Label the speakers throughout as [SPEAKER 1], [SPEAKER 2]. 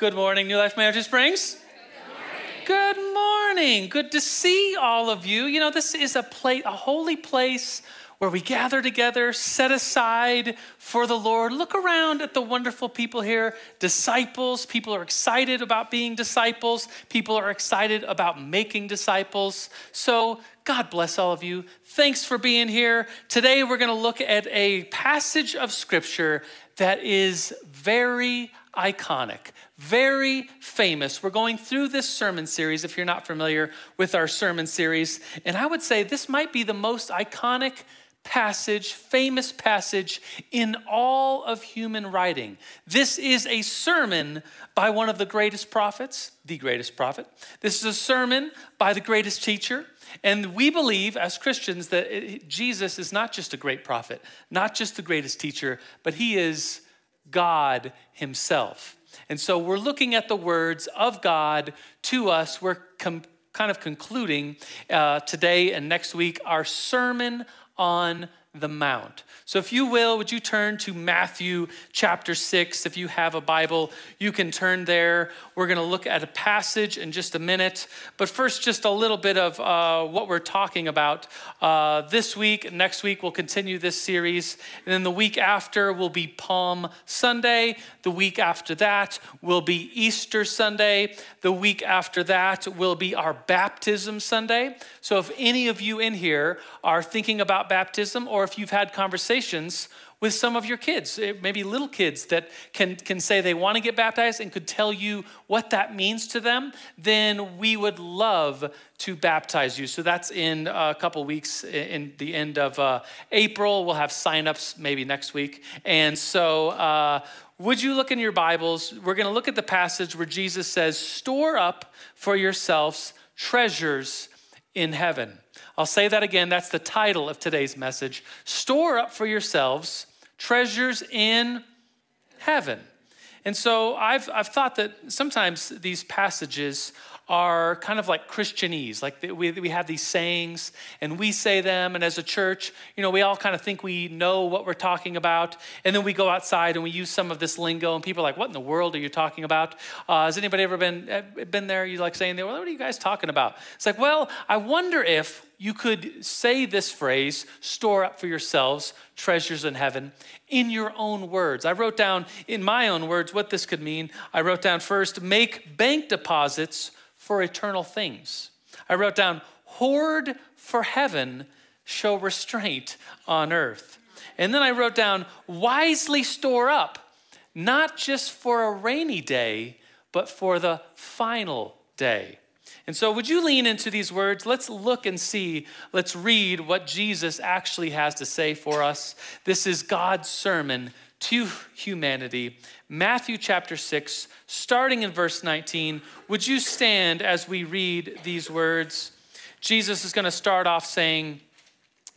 [SPEAKER 1] Good morning, New Life Manitou Springs. Good morning. Good morning. Good to see all of you. You know, this is a place, a holy place where we gather together, set aside for the Lord. Look around at the wonderful people here, disciples. People are excited about being disciples. People are excited about making disciples. So, God bless all of you. Thanks for being here. Today, we're going to look at a passage of scripture that is very iconic, very famous. We're going through this sermon series, if you're not familiar with our sermon series. And I would say this might be the most iconic passage, famous passage in all of human writing. This is a sermon by one of the greatest prophets, the greatest prophet. This is a sermon by the greatest teacher. And we believe as Christians that Jesus is not just a great prophet, not just the greatest teacher, but he is God himself. And so we're looking at the words of God to us. We're com- kind of concluding uh, today and next week our Sermon on the Mount. So, if you will, would you turn to Matthew chapter 6? If you have a Bible, you can turn there. We're going to look at a passage in just a minute. But first, just a little bit of uh, what we're talking about. Uh, this week, next week, we'll continue this series. And then the week after will be Palm Sunday. The week after that will be Easter Sunday. The week after that will be our Baptism Sunday. So, if any of you in here are thinking about baptism, or if you've had conversations with some of your kids, eh, maybe little kids that can, can say they want to get baptized and could tell you what that means to them, then we would love to baptize you. So that's in a couple weeks, in the end of uh, April. We'll have signups maybe next week. And so, uh, would you look in your Bibles? We're going to look at the passage where Jesus says, Store up for yourselves treasures in heaven. I'll say that again. That's the title of today's message. Store up for yourselves treasures in heaven. And so I've, I've thought that sometimes these passages are kind of like Christianese. Like we, we have these sayings and we say them, and as a church, you know, we all kind of think we know what we're talking about. And then we go outside and we use some of this lingo, and people are like, What in the world are you talking about? Uh, has anybody ever been, eh, been there? You like saying, well, What are you guys talking about? It's like, Well, I wonder if you could say this phrase, store up for yourselves treasures in heaven, in your own words. I wrote down in my own words what this could mean. I wrote down first, make bank deposits for eternal things. I wrote down, hoard for heaven, show restraint on earth. And then I wrote down, wisely store up, not just for a rainy day, but for the final day. And so, would you lean into these words? Let's look and see. Let's read what Jesus actually has to say for us. This is God's sermon to humanity. Matthew chapter 6, starting in verse 19. Would you stand as we read these words? Jesus is going to start off saying,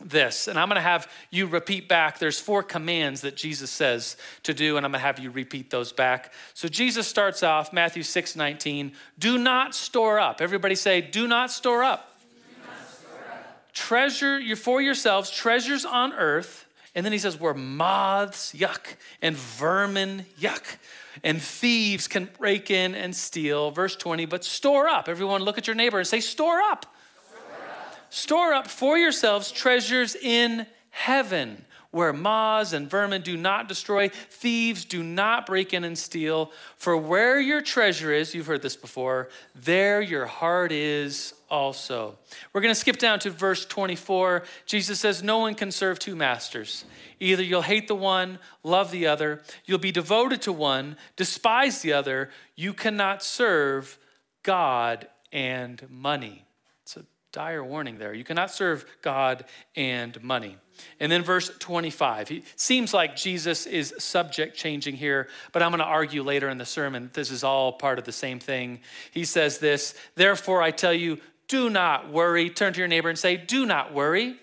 [SPEAKER 1] this and i'm going to have you repeat back there's four commands that jesus says to do and i'm going to have you repeat those back so jesus starts off matthew 6 19 do not store up everybody say do not store up, not store up. treasure for yourselves treasures on earth and then he says, where moths, yuck, and vermin, yuck, and thieves can break in and steal. Verse 20, but store up. Everyone look at your neighbor and say, store up. Store up, store up for yourselves treasures in heaven where moths and vermin do not destroy, thieves do not break in and steal. For where your treasure is, you've heard this before, there your heart is also. We're going to skip down to verse 24. Jesus says, No one can serve two masters. Either you'll hate the one, love the other, you'll be devoted to one, despise the other. You cannot serve God and money. It's a dire warning there. You cannot serve God and money. And then verse 25. It seems like Jesus is subject changing here, but I'm going to argue later in the sermon this is all part of the same thing. He says this, therefore I tell you, do not worry. Turn to your neighbor and say, do not worry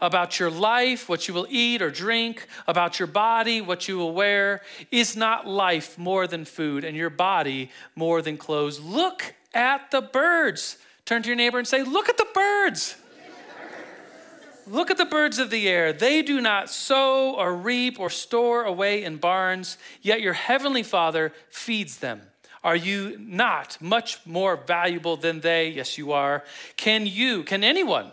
[SPEAKER 1] about your life, what you will eat or drink, about your body, what you will wear. Is not life more than food and your body more than clothes? Look at the birds. Turn to your neighbor and say, Look at the birds. Look at the birds of the air. They do not sow or reap or store away in barns, yet your heavenly Father feeds them. Are you not much more valuable than they? Yes, you are. Can you, can anyone,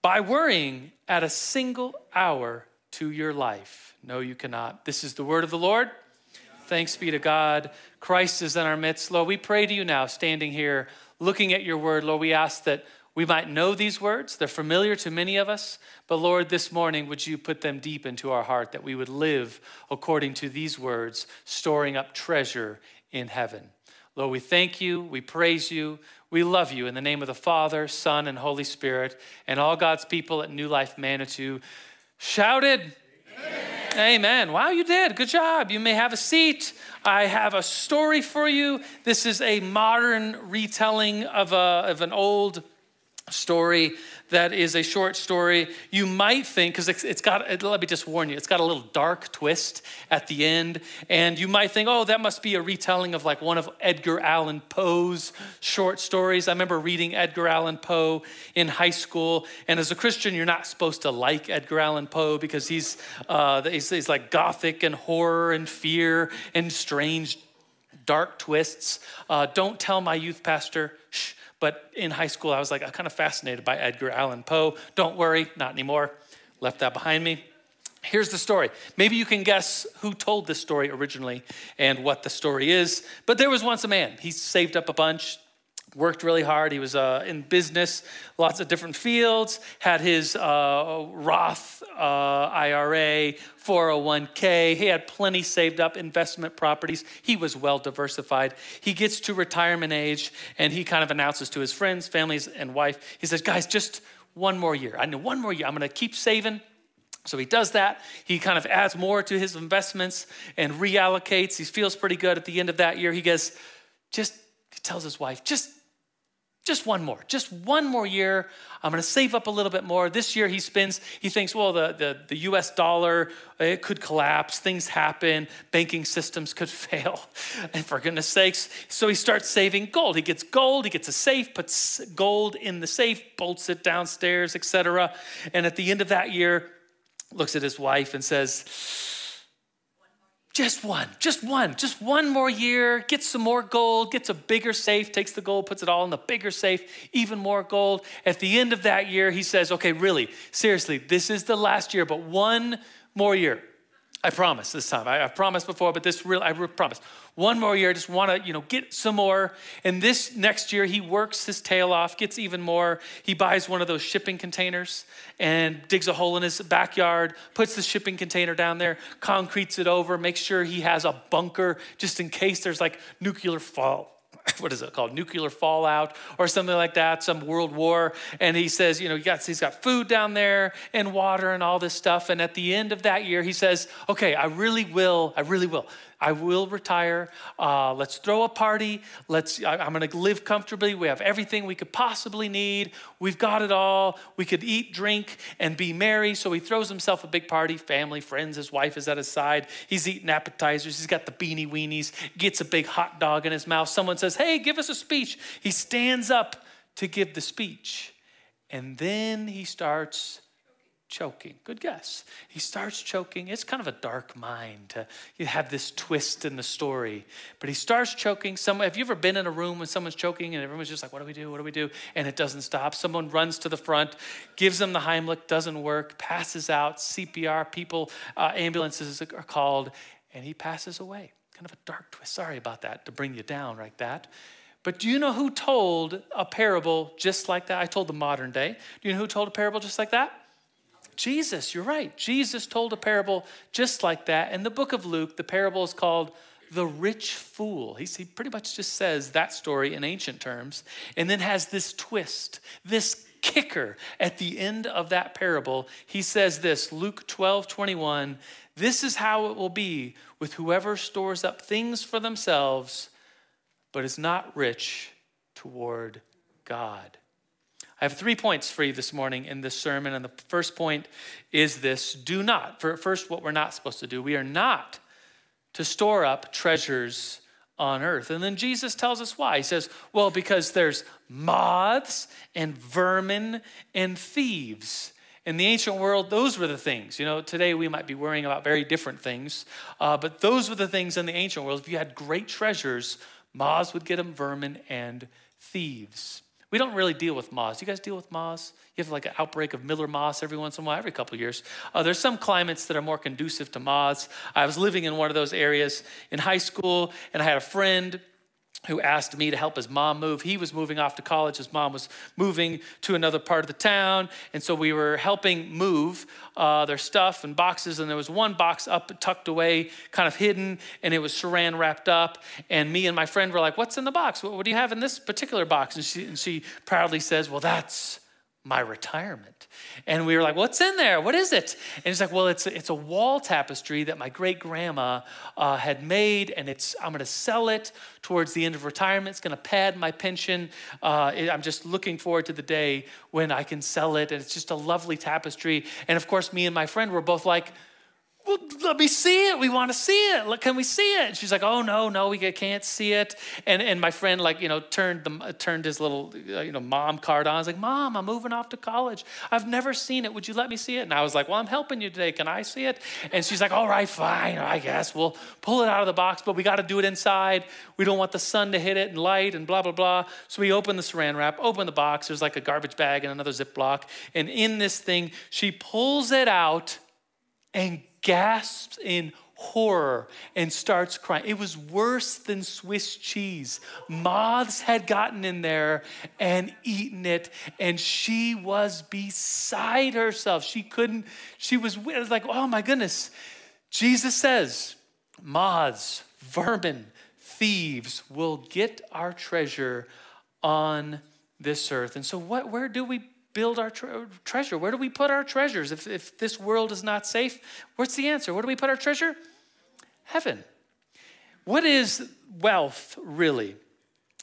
[SPEAKER 1] by worrying, add a single hour to your life? No, you cannot. This is the word of the Lord. Thanks be to God. Christ is in our midst. Lord, we pray to you now, standing here, looking at your word. Lord, we ask that we might know these words. They're familiar to many of us. But Lord, this morning, would you put them deep into our heart that we would live according to these words, storing up treasure in heaven. Lord, we thank you. We praise you. We love you in the name of the Father, Son, and Holy Spirit. And all God's people at New Life Manitou shouted, Amen. Amen. Wow, you did. Good job. You may have a seat. I have a story for you. This is a modern retelling of, a, of an old story that is a short story. You might think, because it's got, let me just warn you, it's got a little dark twist at the end. And you might think, oh, that must be a retelling of like one of Edgar Allan Poe's short stories. I remember reading Edgar Allan Poe in high school. And as a Christian, you're not supposed to like Edgar Allan Poe because he's, uh, he's, he's like gothic and horror and fear and strange dark twists. Uh, don't tell my youth pastor. Shh but in high school, I was like, I'm kind of fascinated by Edgar Allan Poe. Don't worry, not anymore. Left that behind me. Here's the story. Maybe you can guess who told this story originally and what the story is. But there was once a man. He saved up a bunch, worked really hard. He was uh, in business, lots of different fields, had his uh, Roth uh, IRA, 401k. He had plenty saved up, investment properties. He was well diversified. He gets to retirement age and he kind of announces to his friends, families, and wife, he says, Guys, just one more year. I know one more year. I'm going to keep saving. So he does that. He kind of adds more to his investments and reallocates. He feels pretty good at the end of that year. He goes, just he tells his wife, just just one more, just one more year. I'm going to save up a little bit more. This year he spends, he thinks, well, the, the, the US dollar, it could collapse, things happen, banking systems could fail. And for goodness sakes, so he starts saving gold. He gets gold, he gets a safe, puts gold in the safe, bolts it downstairs, etc. And at the end of that year, looks at his wife and says, just one, just one, just one more year, gets some more gold, gets a bigger safe, takes the gold, puts it all in the bigger safe, even more gold. At the end of that year, he says, okay, really, seriously, this is the last year, but one more year. I promise this time. I, have promised before, but this real I promise. One more year, I just want to, you know, get some more. And this next year, he works his tail off, gets even more. He buys one of those shipping containers and digs a hole in his backyard, puts the shipping container down there, concretes it over, makes sure he has a bunker just in case there's like nuclear fall what is it called nuclear fallout or something like that some world war and he says you know he got, he's got food down there and water and all this stuff and at the end of that year he says okay i really will i really will I will retire. Uh, let's throw a party. Let's. I, I'm going to live comfortably. We have everything we could possibly need. We've got it all. We could eat, drink, and be merry. So he throws himself a big party. Family, friends, his wife is at his side. He's eating appetizers. He's got the beanie weenies. Gets a big hot dog in his mouth. Someone says, "Hey, give us a speech." He stands up to give the speech, and then he starts choking. Good guess. He starts choking. It's kind of a dark mind to you have this twist in the story. But he starts choking. Some have you ever been in a room when someone's choking and everyone's just like, what do we do? What do we do? And it doesn't stop. Someone runs to the front, gives them the Heimlich, doesn't work, passes out, CPR, people, uh, ambulances are called, and he passes away. Kind of a dark twist. Sorry about that to bring you down like that. But do you know who told a parable just like that? I told the modern day. Do you know who told a parable just like that? Jesus, you're right. Jesus told a parable just like that. In the book of Luke, the parable is called the rich fool. He, pretty much just says that story in ancient terms and then has this twist, this kicker at the end of that parable. He says this Luke 12 21, this is how it will be with whoever stores up things for themselves, but is not rich toward God. I have three points for you this morning in this sermon. And the first point is this do not, for first, what we're not supposed to do. We are not to store up treasures on earth. And then Jesus tells us why. He says, well, because there's moths and vermin and thieves. In the ancient world, those were the things. You know, today we might be worrying about very different things, uh, but those were the things in the ancient world. If you had great treasures, moths would get them, vermin and thieves. We don't really deal with moths. You guys deal with moths? You have like an outbreak of Miller moths every once in a while, every couple of years. Uh, there's some climates that are more conducive to moths. I was living in one of those areas in high school, and I had a friend who asked me to help his mom move. He was moving off to college. His mom was moving to another part of the town. And so we were helping move uh, their stuff and boxes. And there was one box up, tucked away, kind of hidden, and it was saran wrapped up. And me and my friend were like, What's in the box? What, what do you have in this particular box? And she, and she proudly says, Well, that's my retirement. And we were like, what's in there? What is it? And he's like, well, it's a, it's a wall tapestry that my great grandma uh, had made, and it's I'm going to sell it towards the end of retirement. It's going to pad my pension. Uh, it, I'm just looking forward to the day when I can sell it. And it's just a lovely tapestry. And of course, me and my friend were both like, well, let me see it. We want to see it. Can we see it? She's like, oh no, no, we can't see it. And and my friend like you know turned the turned his little uh, you know mom card on. I was like, mom, I'm moving off to college. I've never seen it. Would you let me see it? And I was like, well, I'm helping you today. Can I see it? And she's like, all right, fine. I guess we'll pull it out of the box, but we got to do it inside. We don't want the sun to hit it and light and blah blah blah. So we open the saran wrap, open the box. There's like a garbage bag and another Ziploc, and in this thing, she pulls it out and gasps in horror and starts crying. It was worse than Swiss cheese. Moths had gotten in there and eaten it, and she was beside herself. She couldn't, she was, was like, oh my goodness. Jesus says, moths, vermin, thieves will get our treasure on this earth. And so, what, where do we build our tre- treasure? Where do we put our treasures? If, if this world is not safe, what's the answer? Where do we put our treasure? Heaven. What is wealth really?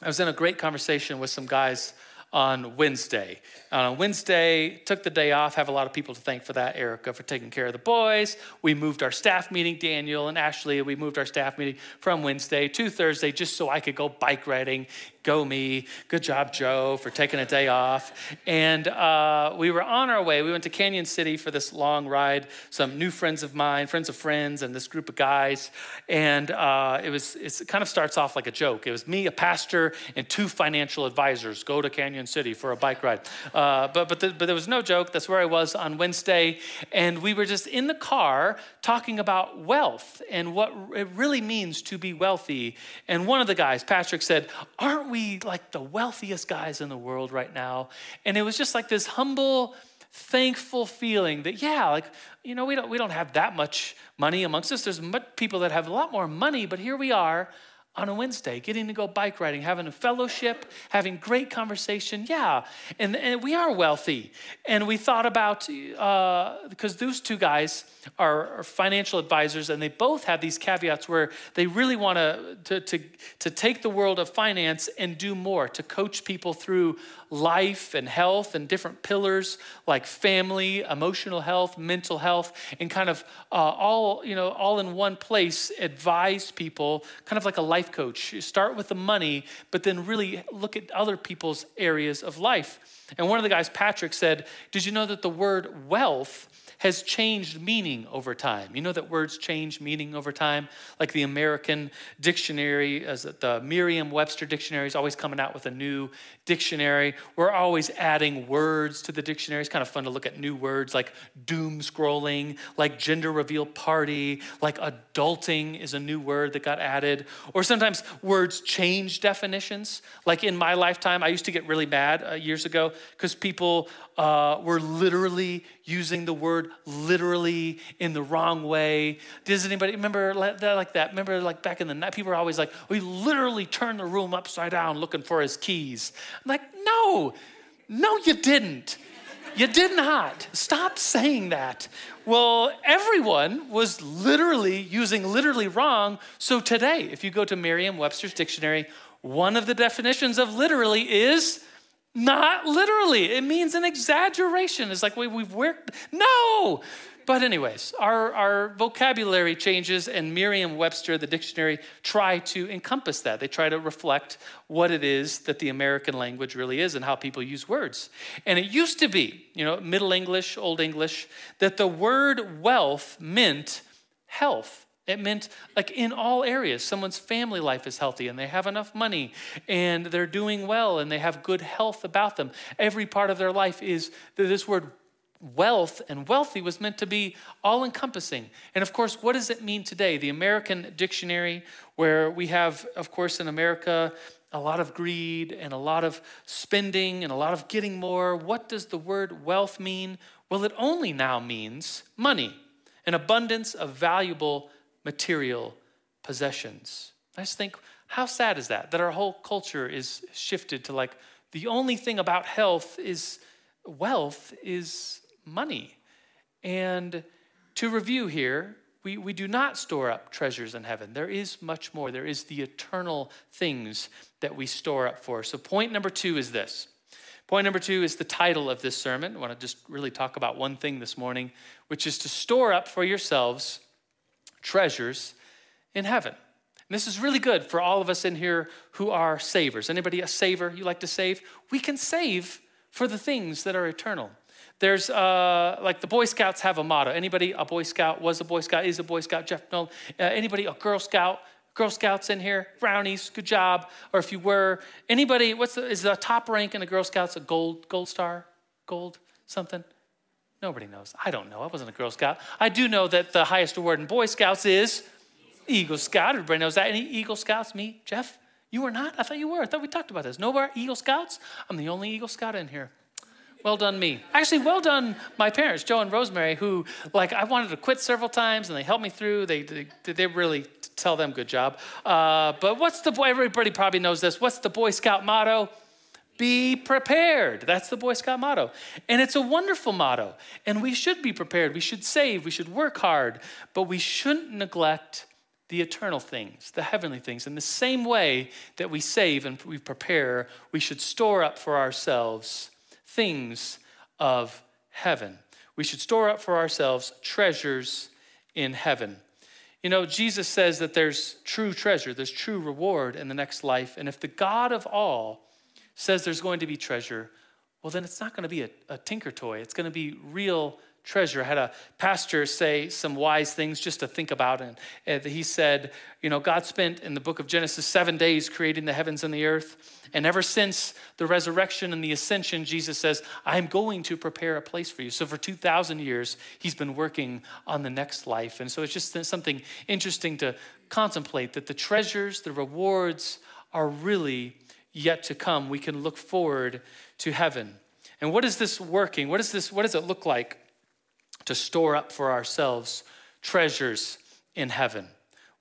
[SPEAKER 1] I was in a great conversation with some guys on Wednesday. On Wednesday, took the day off, have a lot of people to thank for that. Erica for taking care of the boys. We moved our staff meeting, Daniel and Ashley, we moved our staff meeting from Wednesday to Thursday just so I could go bike riding Go me. Good job, Joe, for taking a day off. And uh, we were on our way. We went to Cañon City for this long ride. Some new friends of mine, friends of friends, and this group of guys. And uh, it was it kind of starts off like a joke. It was me, a pastor, and two financial advisors go to Cañon City for a bike ride. Uh, but but, the, but there was no joke. That's where I was on Wednesday, and we were just in the car talking about wealth and what it really means to be wealthy. And one of the guys, Patrick, said, "Aren't we?" we like the wealthiest guys in the world right now? And it was just like this humble, thankful feeling that, yeah, like, you know, we don't, we don't have that much money amongst us. There's people that have a lot more money, but here we are on a Wednesday, getting to go bike riding, having a fellowship, having great conversation. Yeah, and, and we are wealthy. And we thought about, uh, because those two guys are, are, financial advisors, and they both have these caveats where they really want to, to, to take the world of finance and do more, to coach people through life and health and different pillars like family, emotional health, mental health, and kind of uh, all, you know, all in one place advise people, kind of like a life coach. You start with the money, but then really look at other people's areas of life. And one of the guys, Patrick, said, Did you know that the word wealth has changed meaning over time. You know that words change meaning over time? Like the American dictionary, as the Merriam Webster dictionary is always coming out with a new dictionary. We're always adding words to the dictionary. It's kind of fun to look at new words like doom scrolling, like gender reveal party, like adulting is a new word that got added. Or sometimes words change definitions. Like in my lifetime, I used to get really mad uh, years ago because people uh, were literally using the word literally in the wrong way. Does anybody remember that like that? Remember like back in the night, people were always like, we literally turned the room upside down looking for his keys. I'm like, no, no, you didn't. You did not. Stop saying that. Well, everyone was literally using literally wrong. So today, if you go to Merriam Webster's dictionary, one of the definitions of literally is not literally. It means an exaggeration. It's like we, we've worked. No, But, anyways, our, our vocabulary changes, and Merriam Webster, the dictionary, try to encompass that. They try to reflect what it is that the American language really is and how people use words. And it used to be, you know, Middle English, Old English, that the word wealth meant health. It meant, like, in all areas, someone's family life is healthy and they have enough money and they're doing well and they have good health about them. Every part of their life is this word wealth and wealthy was meant to be all encompassing. And of course, what does it mean today? The American dictionary, where we have, of course, in America, a lot of greed and a lot of spending and a lot of getting more. What does the word wealth mean? Well, it only now means money, an abundance of valuable material possessions. I just think, how sad is that? That our whole culture is shifted to like the only thing about health is wealth is money. And to review here, we, we do not store up treasures in heaven. There is much more. There is the eternal things that we store up for. So, point number two is this. Point number two is the title of this sermon. I want to just really talk about one thing this morning, which is to store up for yourselves treasures in heaven. And this is really good for all of us in here who are savers. Anybody a saver? You like to save? We can save for the things that are eternal. There's uh, like the Boy Scouts have a motto. Anybody a Boy Scout, was a Boy Scout, is a Boy Scout, Jeff No. Uh, anybody a Girl Scout? Girl Scouts in here, brownies, good job. Or if you were, anybody, what's the, is the top rank in the Girl Scouts a gold, gold star, gold, something? Nobody knows. I don't know. I wasn't a Girl Scout. I do know that the highest award in Boy Scouts is Eagle Scout. Everybody knows that. Any Eagle Scouts? Me, Jeff? You were not? I thought you were. I thought we talked about this. No more Eagle Scouts? I'm the only Eagle Scout in here. Well done, me. Actually, well done, my parents, Joe and Rosemary, who, like, I wanted to quit several times and they helped me through. They, they, they really tell them good job. Uh, but what's the boy, everybody probably knows this. What's the Boy Scout motto? Be prepared. That's the Boy Scout motto. And it's a wonderful motto. And we should be prepared. We should save. We should work hard. But we shouldn't neglect the eternal things, the heavenly things. In the same way that we save and we prepare, we should store up for ourselves things of heaven. We should store up for ourselves treasures in heaven. You know, Jesus says that there's true treasure, there's true reward in the next life. And if the God of all says there's going to be treasure, well, then it's not going to be a, a tinker toy. It's going to be real treasure. I had a pastor say some wise things just to think about. And, and he said, you know, God spent in the book of Genesis seven days creating the heavens and the earth. And ever since the resurrection and the ascension, Jesus says, I'm going to prepare a place for you. So for 2,000 years, he's been working on the next life. And so it's just something interesting to contemplate that the treasures, the rewards are really yet to come. We can look forward to heaven. And what is this working? What is this? What does it look like to store up for ourselves treasures in heaven?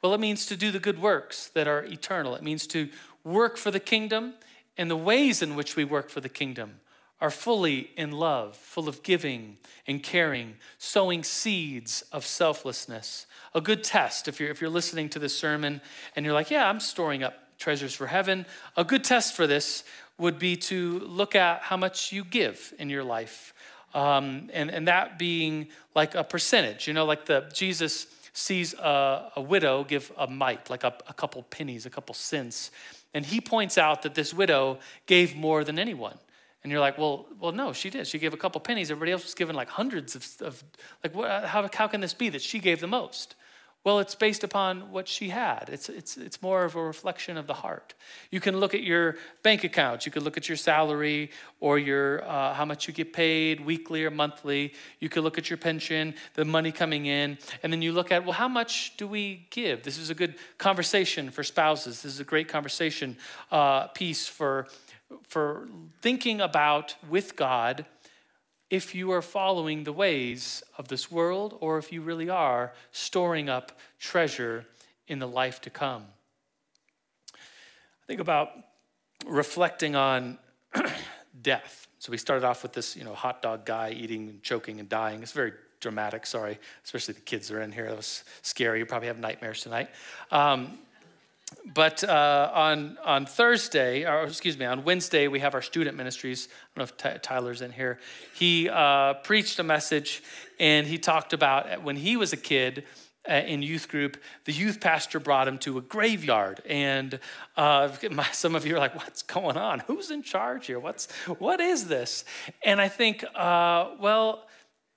[SPEAKER 1] Well, it means to do the good works that are eternal. It means to work for the kingdom, and the ways in which we work for the kingdom are fully in love, full of giving and caring, sowing seeds of selflessness. A good test, if you're, if you're listening to this sermon and you're like, yeah, I'm storing up treasures for heaven. A good test for this would be to look at how much you give in your life. Um, and, and that being like a percentage, you know, like the Jesus sees a, a widow give a mite, like a, a couple pennies, a couple cents. And he points out that this widow gave more than anyone. And you're like, well, well, no, she did. She gave a couple pennies. Everybody else was given like hundreds of, of like, what, how, how can this be that she gave the most? Well, it's based upon what she had. It's, it's, it's more of a reflection of the heart. You can look at your bank account. You could look at your salary or your, uh, how much you get paid weekly or monthly. You could look at your pension, the money coming in. And then you look at, well, how much do we give? This is a good conversation for spouses. This is a great conversation uh, piece for, for thinking about with God if you are following the ways of this world or if you really are storing up treasure in the life to come. I think about reflecting on death. So we started off with this, you know, hot dog guy eating and choking and dying. It's very dramatic. Sorry, especially the kids are in here. That was scary. You probably have nightmares tonight. Um, but uh, on on Thursday, or excuse me, on Wednesday, we have our student ministries. I don't know if Tyler's in here. He uh, preached a message, and he talked about when he was a kid uh, in youth group, the youth pastor brought him to a graveyard, and uh, my, some of you are like, "What's going on? Who's in charge here? What's what is this?" And I think, uh, well,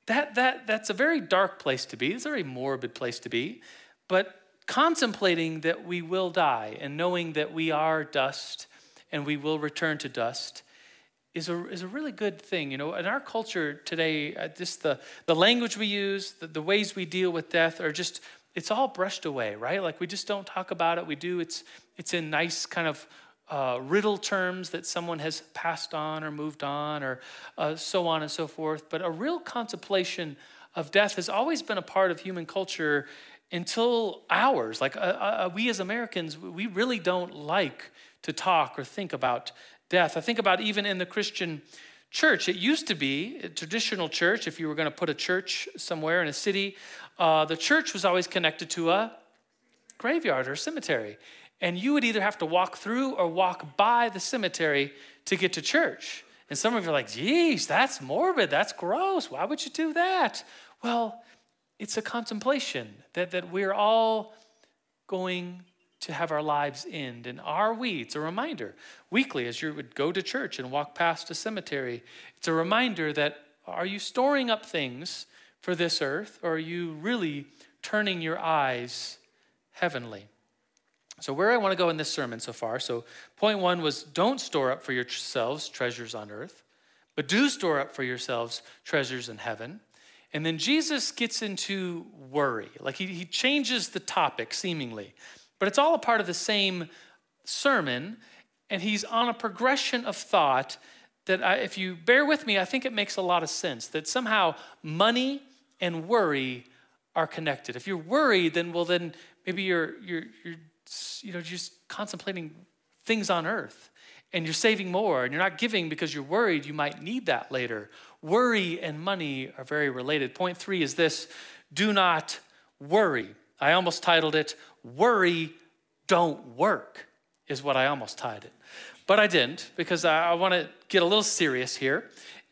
[SPEAKER 1] that that that's a very dark place to be. It's a very morbid place to be, but contemplating that we will die and knowing that we are dust and we will return to dust is a, is a really good thing. You know, in our culture today, uh, just the, the language we use, the, the ways we deal with death are just, it's all brushed away, right? Like we just don't talk about it. We do, it's, it's in nice kind of uh, riddle terms that someone has passed on or moved on or uh, so on and so forth. But a real contemplation of death has always been a part of human culture until ours. Like uh, uh, we as Americans, we really don't like to talk or think about death. I think about even in the Christian church. It used to be a traditional church. If you were going to put a church somewhere in a city, uh, the church was always connected to a graveyard or cemetery. And you would either have to walk through or walk by the cemetery to get to church. And some of you are like, geez, that's morbid. That's gross. Why would you do that? Well, it's a contemplation that, that we're all going to have our lives end. And are we? It's a reminder. Weekly, as you would go to church and walk past a cemetery, it's a reminder that are you storing up things for this earth, or are you really turning your eyes heavenly? So, where I want to go in this sermon so far, so point one was don't store up for yourselves treasures on earth, but do store up for yourselves treasures in heaven. And then Jesus gets into worry. Like he, he changes the topic seemingly, but it's all a part of the same sermon. And he's on a progression of thought that, I, if you bear with me, I think it makes a lot of sense that somehow money and worry are connected. If you're worried, then, well, then maybe you're, you're, you're you know, just contemplating things on earth and you're saving more and you're not giving because you're worried you might need that later. Worry and money are very related. Point three is this do not worry. I almost titled it, Worry Don't Work, is what I almost titled it. But I didn't because I, I want to get a little serious here.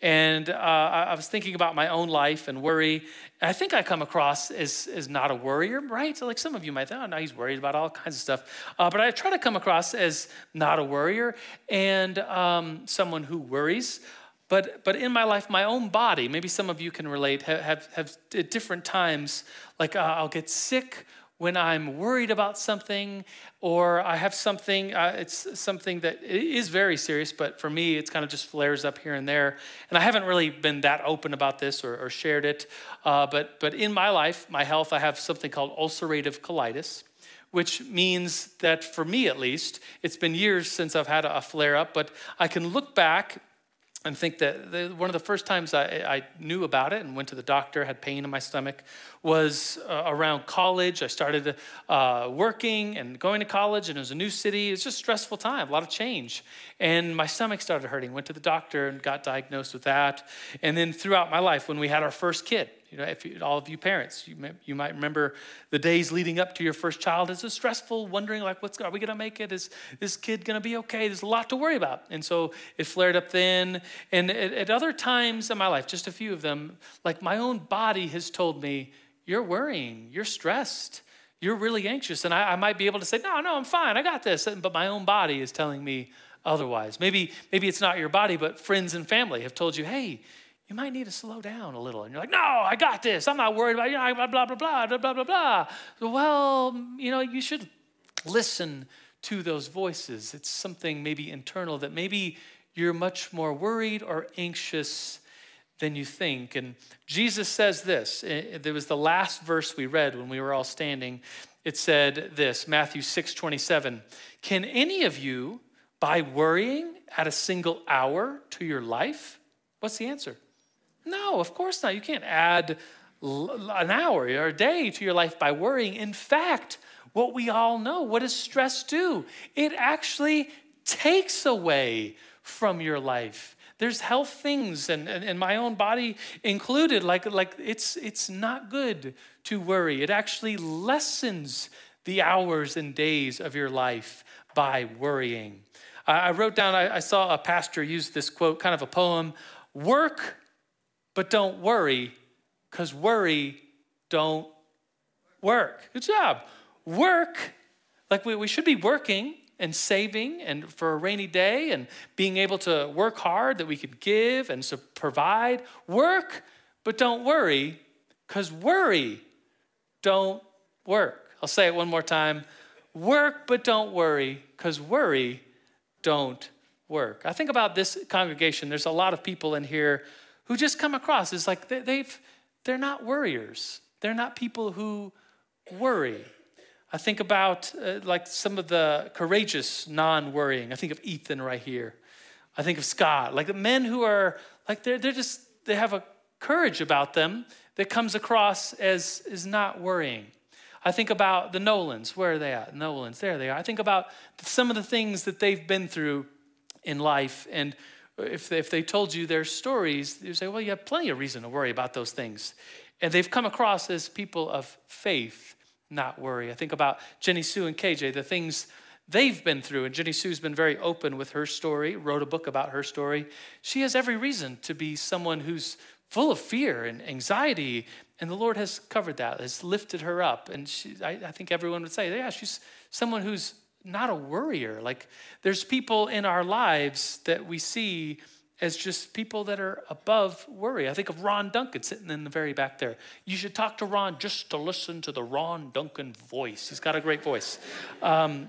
[SPEAKER 1] And uh, I was thinking about my own life and worry. I think I come across as, as not a worrier, right? Like some of you might think, oh, no, he's worried about all kinds of stuff. Uh, but I try to come across as not a worrier and um, someone who worries. But, but in my life, my own body, maybe some of you can relate, have, have, have at different times, like uh, I'll get sick when I'm worried about something or I have something, uh, it's something that is very serious, but for me, it's kind of just flares up here and there. And I haven't really been that open about this or, or shared it. Uh, but, but in my life, my health, I have something called ulcerative colitis which means that for me at least, it's been years since I've had a flare up, but I can look back and think that the, one of the first times I, I, knew about it and went to the doctor, had pain in my stomach, was uh, around college. I started uh, working and going to college, and it was a new city. It was just a stressful time, a lot of change. And my stomach started hurting. Went to the doctor and got diagnosed with that. And then throughout my life, when we had our first kid, you know, if you, all of you parents, you, may, you might remember the days leading up to your first child. It's a stressful, wondering like, what's are we going to make it? Is this kid going to be okay? There's a lot to worry about. And so it flared up then. And at, at other times in my life, just a few of them, like my own body has told me, you're worrying, you're stressed, you're really anxious. And I, I might be able to say, no, no, I'm fine, I got this. But my own body is telling me otherwise. Maybe, maybe it's not your body, but friends and family have told you, hey, you might need to slow down a little. And you're like, no, I got this. I'm not worried about you. Blah, blah, blah, blah, blah, blah, blah, blah. Well, you know, you should listen to those voices. It's something maybe internal that maybe you're much more worried or anxious than you think. And Jesus says this. There was the last verse we read when we were all standing. It said this, Matthew 6, 27. Can any of you, by worrying, add a single hour to your life? What's the answer? No, of course not. You can't add an hour or a day to your life by worrying. In fact, what we all know, what does stress do? It actually takes away from your life. There's health things, and, and, and, my own body included, like, like it's, it's not good to worry. It actually lessens the hours and days of your life by worrying. I wrote down, I saw a pastor use this quote, kind of a poem work, but don't worry, because worry don't work. Good job. Work, like we, we should be working and saving and for a rainy day and being able to work hard that we could give and so provide. Work, but don't worry, because worry don't work. I'll say it one more time. Work, but don't worry, because worry don't work. I think about this congregation. There's a lot of people in here who just come across as like they've they're not worriers. They're not people who worry. I think about uh, like some of the courageous non-worrying. I think of Ethan right here. I think of Scott, like the men who are like they're they're just they have a courage about them that comes across as is not worrying. I think about the Nolans. Where are they at? Nolans, there they are. I think about some of the things that they've been through in life. And if they, if they told you their stories, you say, well, you have plenty of reason to worry about those things. And they've come across as people of faith, not worry. I think about Jenny Sue and KJ, the things they've been through. And Jenny Sue's been very open with her story, wrote a book about her story. She has every reason to be someone who's full of fear and anxiety and the Lord has covered that, has lifted her up. And she, I, I think everyone would say, yeah, she's someone who's not a worrier. Like there's people in our lives that we see as just people that are above worry. I think of Ron Duncan sitting in the very back there. You should talk to Ron just to listen to the Ron Duncan voice. He's got a great voice. Um,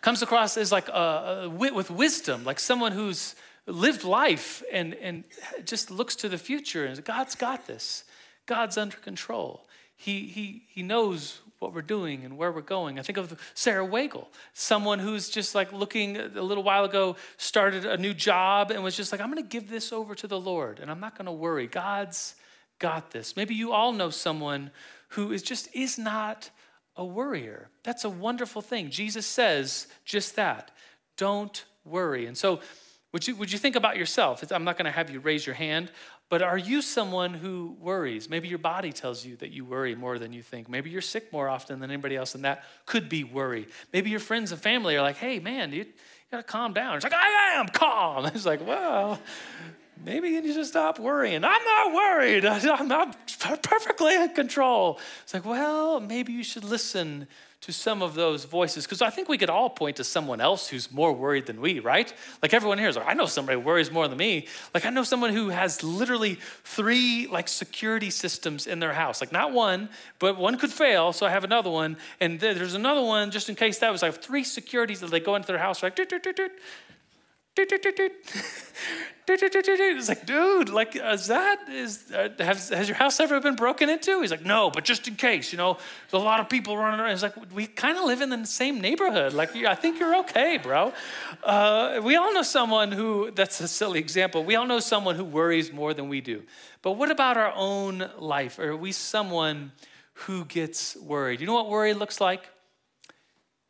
[SPEAKER 1] comes across as like a, a, with wisdom, like someone who's lived life and, and just looks to the future and God's got this. God's under control. He, he, he knows what we're doing and where we're going. I think of Sarah Wagle, someone who's just like looking a little while ago, started a new job and was just like, I'm going to give this over to the Lord and I'm not going to worry. God's got this. Maybe you all know someone who is just is not a worrier. That's a wonderful thing. Jesus says just that. Don't worry. And so, would you, would you think about yourself? I'm not going to have you raise your hand, but are you someone who worries? Maybe your body tells you that you worry more than you think. Maybe you're sick more often than anybody else, and that could be worry. Maybe your friends and family are like, hey, man, you, gotta calm down. It's like, I am calm. It's like, well, maybe you need to stop worrying. I'm not worried. I'm not perfectly in control. It's like, well, maybe you should listen to some of those voices because I think we could all point to someone else who's more worried than we, right? Like everyone here is like, I know somebody worries more than me. Like I know someone who has literally three like security systems in their house. Like not one, but one could fail, so I have another one, and there's another one just in case that was. like three securities that they go into their house like. It's like, dude, like, is that, is, uh, has, has your house ever been broken into? He's like, no, but just in case, you know, there's a lot of people running around. He's like, we kind of live in the same neighborhood. Like, I think you're okay, bro. Uh, we all know someone who, that's a silly example, we all know someone who worries more than we do. But what about our own life? Are we someone who gets worried? You know what worry looks like?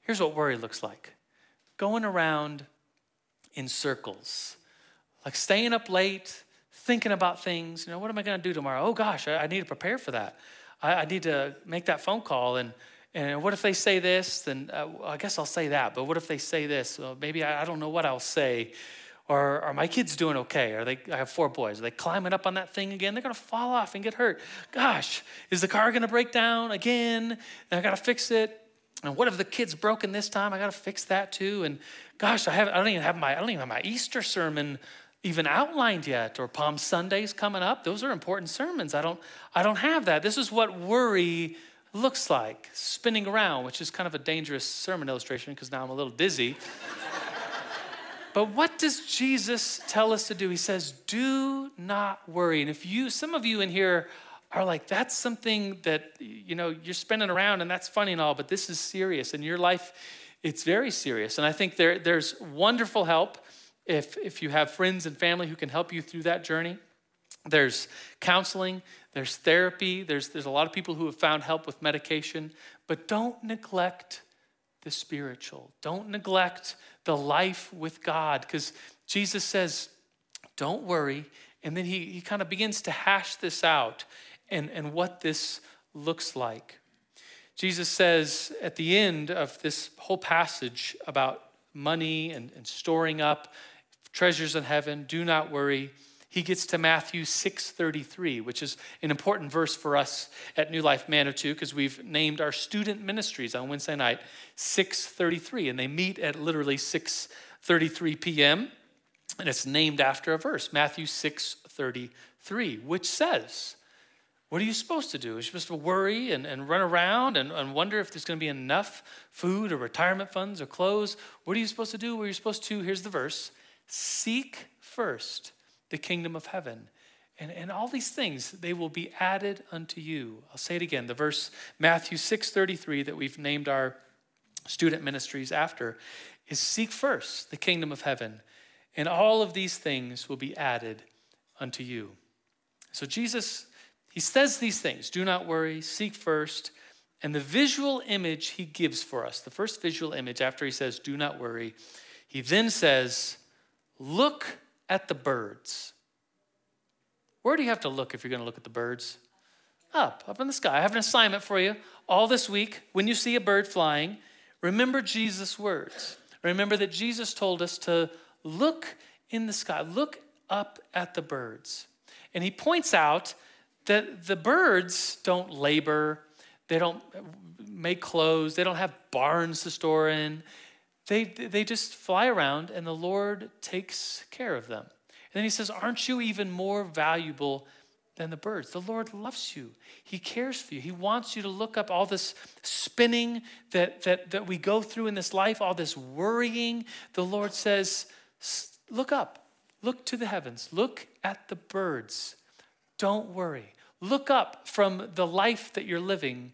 [SPEAKER 1] Here's what worry looks like going around in circles like staying up late, thinking about things. You know, what am I going to do tomorrow? Oh gosh, I, I, need to prepare for that. I, I, need to make that phone call. And, and what if they say this? Then uh, I guess I'll say that. But what if they say this? Well, maybe I, I don't know what I'll say. Or are my kids doing okay? Are they? I have four boys. Are they climbing up on that thing again? They're gonna fall off and get hurt. Gosh, is the car gonna break down again? And I gotta fix it. And what if the kid's broken this time? I gotta fix that too. And gosh, I have I don't even have my I don't even have my Easter sermon even outlined yet or palm sundays coming up. Those are important sermons. I don't i don't have that. This is what worry looks like spinning around which is kind of a dangerous sermon illustration because now i'm a little dizzy. But what does jesus tell us to do? He says do not worry. And if you some of you in here are like that's something that you know you're spinning around and that's funny and all but this is serious. And your life it's very serious and i think there, there's wonderful help if, if you have friends and family who can help you through that journey, there's counseling, there's therapy, there's, there's a lot of people who have found help with medication, but don't neglect the spiritual. Don't neglect the life with God, because Jesus says, don't worry. And then he, he kind of begins to hash this out and, and what this looks like. Jesus says at the end of this whole passage about money and, and storing up treasures in heaven, do not worry. He gets to Matthew 6:33, which is an important verse for us at New Life Manitou because we've named our student ministries on Wednesday night 6:33 and they meet at literally 6:33 p.m. and it's named after a verse, Matthew 6:33, which says, what are you supposed to do? You're supposed to worry and, and run around and, and wonder if there's going to be enough food or retirement funds or clothes. What are you supposed to do? Well, you're supposed to, here's the verse seek first the kingdom of heaven. And, and all these things, they will be added unto you. I'll say it again. The verse, Matthew 6.33, that we've named our student ministries after, is seek first the kingdom of heaven. And all of these things will be added unto you. So Jesus he says these things do not worry, seek first. And the visual image he gives for us, the first visual image after he says, do not worry, he then says, look at the birds. Where do you have to look if you're going to look at the birds? Up, up in the sky. I have an assignment for you all this week. When you see a bird flying, remember Jesus' words. Remember that Jesus told us to look in the sky, look up at the birds. And he points out that the birds don't labor, they don't make clothes, they don't have barns to store in. They, they just fly around and the Lord takes care of them. And then he says, Aren't you even more valuable than the birds? The Lord loves you. He cares for you. He wants you to look up all this spinning that, that, that we go through in this life, all this worrying. The Lord says, Look up, look to the heavens, look at the birds. Don't worry. Look up from the life that you're living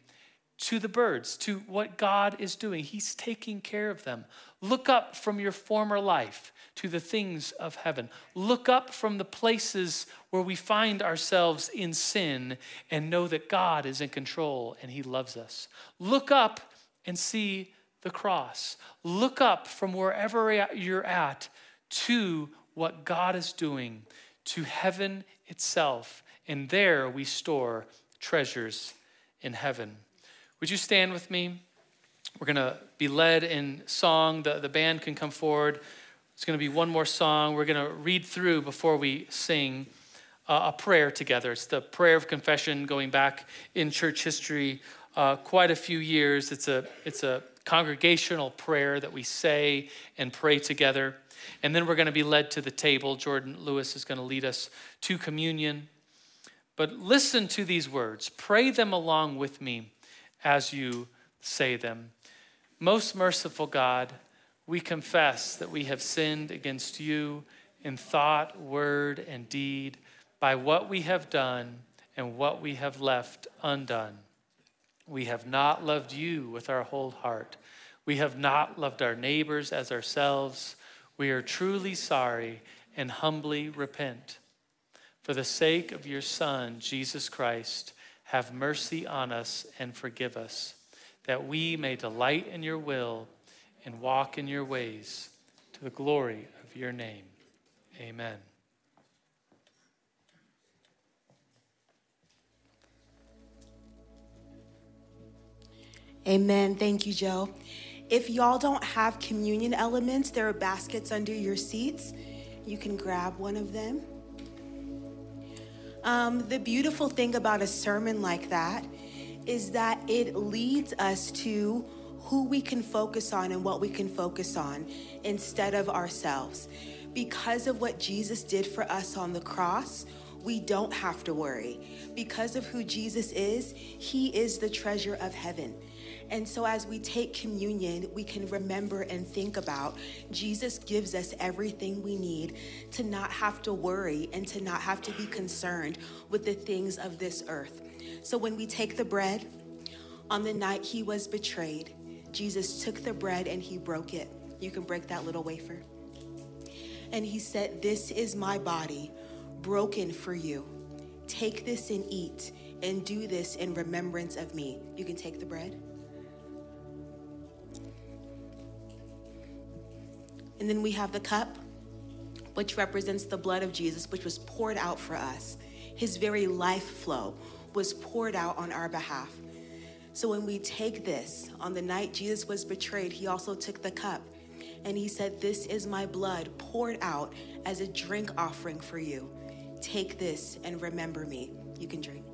[SPEAKER 1] to the birds, to what God is doing. He's taking care of them. Look up from your former life to the things of heaven. Look up from the places where we find ourselves in sin and know that God is in control and He loves us. Look up and see the cross. Look up from wherever you're at to what God is doing, to heaven itself and there we store treasures in heaven. Would you stand with me? We're going to be led in song. The, the band can come forward. It's going to be one more song. We're going to read through before we sing uh, a prayer together. It's the prayer of confession going back in church history uh, quite a few years. It's a, it's a congregational prayer that we say and pray together. And then we're going to be led to the table. Jordan Lewis is going to lead us to communion. But listen to these words, pray them along with me as you say them. Most merciful God, we confess that we have sinned against you in thought, word, and deed by what we have done and what we have left undone. We have not loved you with our whole heart. We have not loved our neighbors as ourselves. We are truly sorry and humbly repent. For the sake of your Son, Jesus Christ, have mercy on us and forgive us, that we may delight in your will and walk in your ways to the glory of your name. Amen.
[SPEAKER 2] Amen. Thank you, Joe. If y'all don't have communion elements, there are baskets under your seats. You can grab one of them. Um, the beautiful thing about a sermon like that is that it leads us to who we can focus on and what we can focus on instead of ourselves. Because of what Jesus did for us on the cross, we don't have to worry. Because of who Jesus is, He is the treasure of heaven. And so, as we take communion, we can remember and think about Jesus gives us everything we need to not have to worry and to not have to be concerned with the things of this earth. So, when we take the bread, on the night he was betrayed, Jesus took the bread and he broke it. You can break that little wafer. And he said, This is my body broken for you. Take this and eat, and do this in remembrance of me. You can take the bread. And then we have the cup, which represents the blood of Jesus, which was poured out for us. His very life flow was poured out on our behalf. So when we take this, on the night Jesus was betrayed, he also took the cup and he said, This is my blood poured out as a drink offering for you. Take this and remember me. You can drink.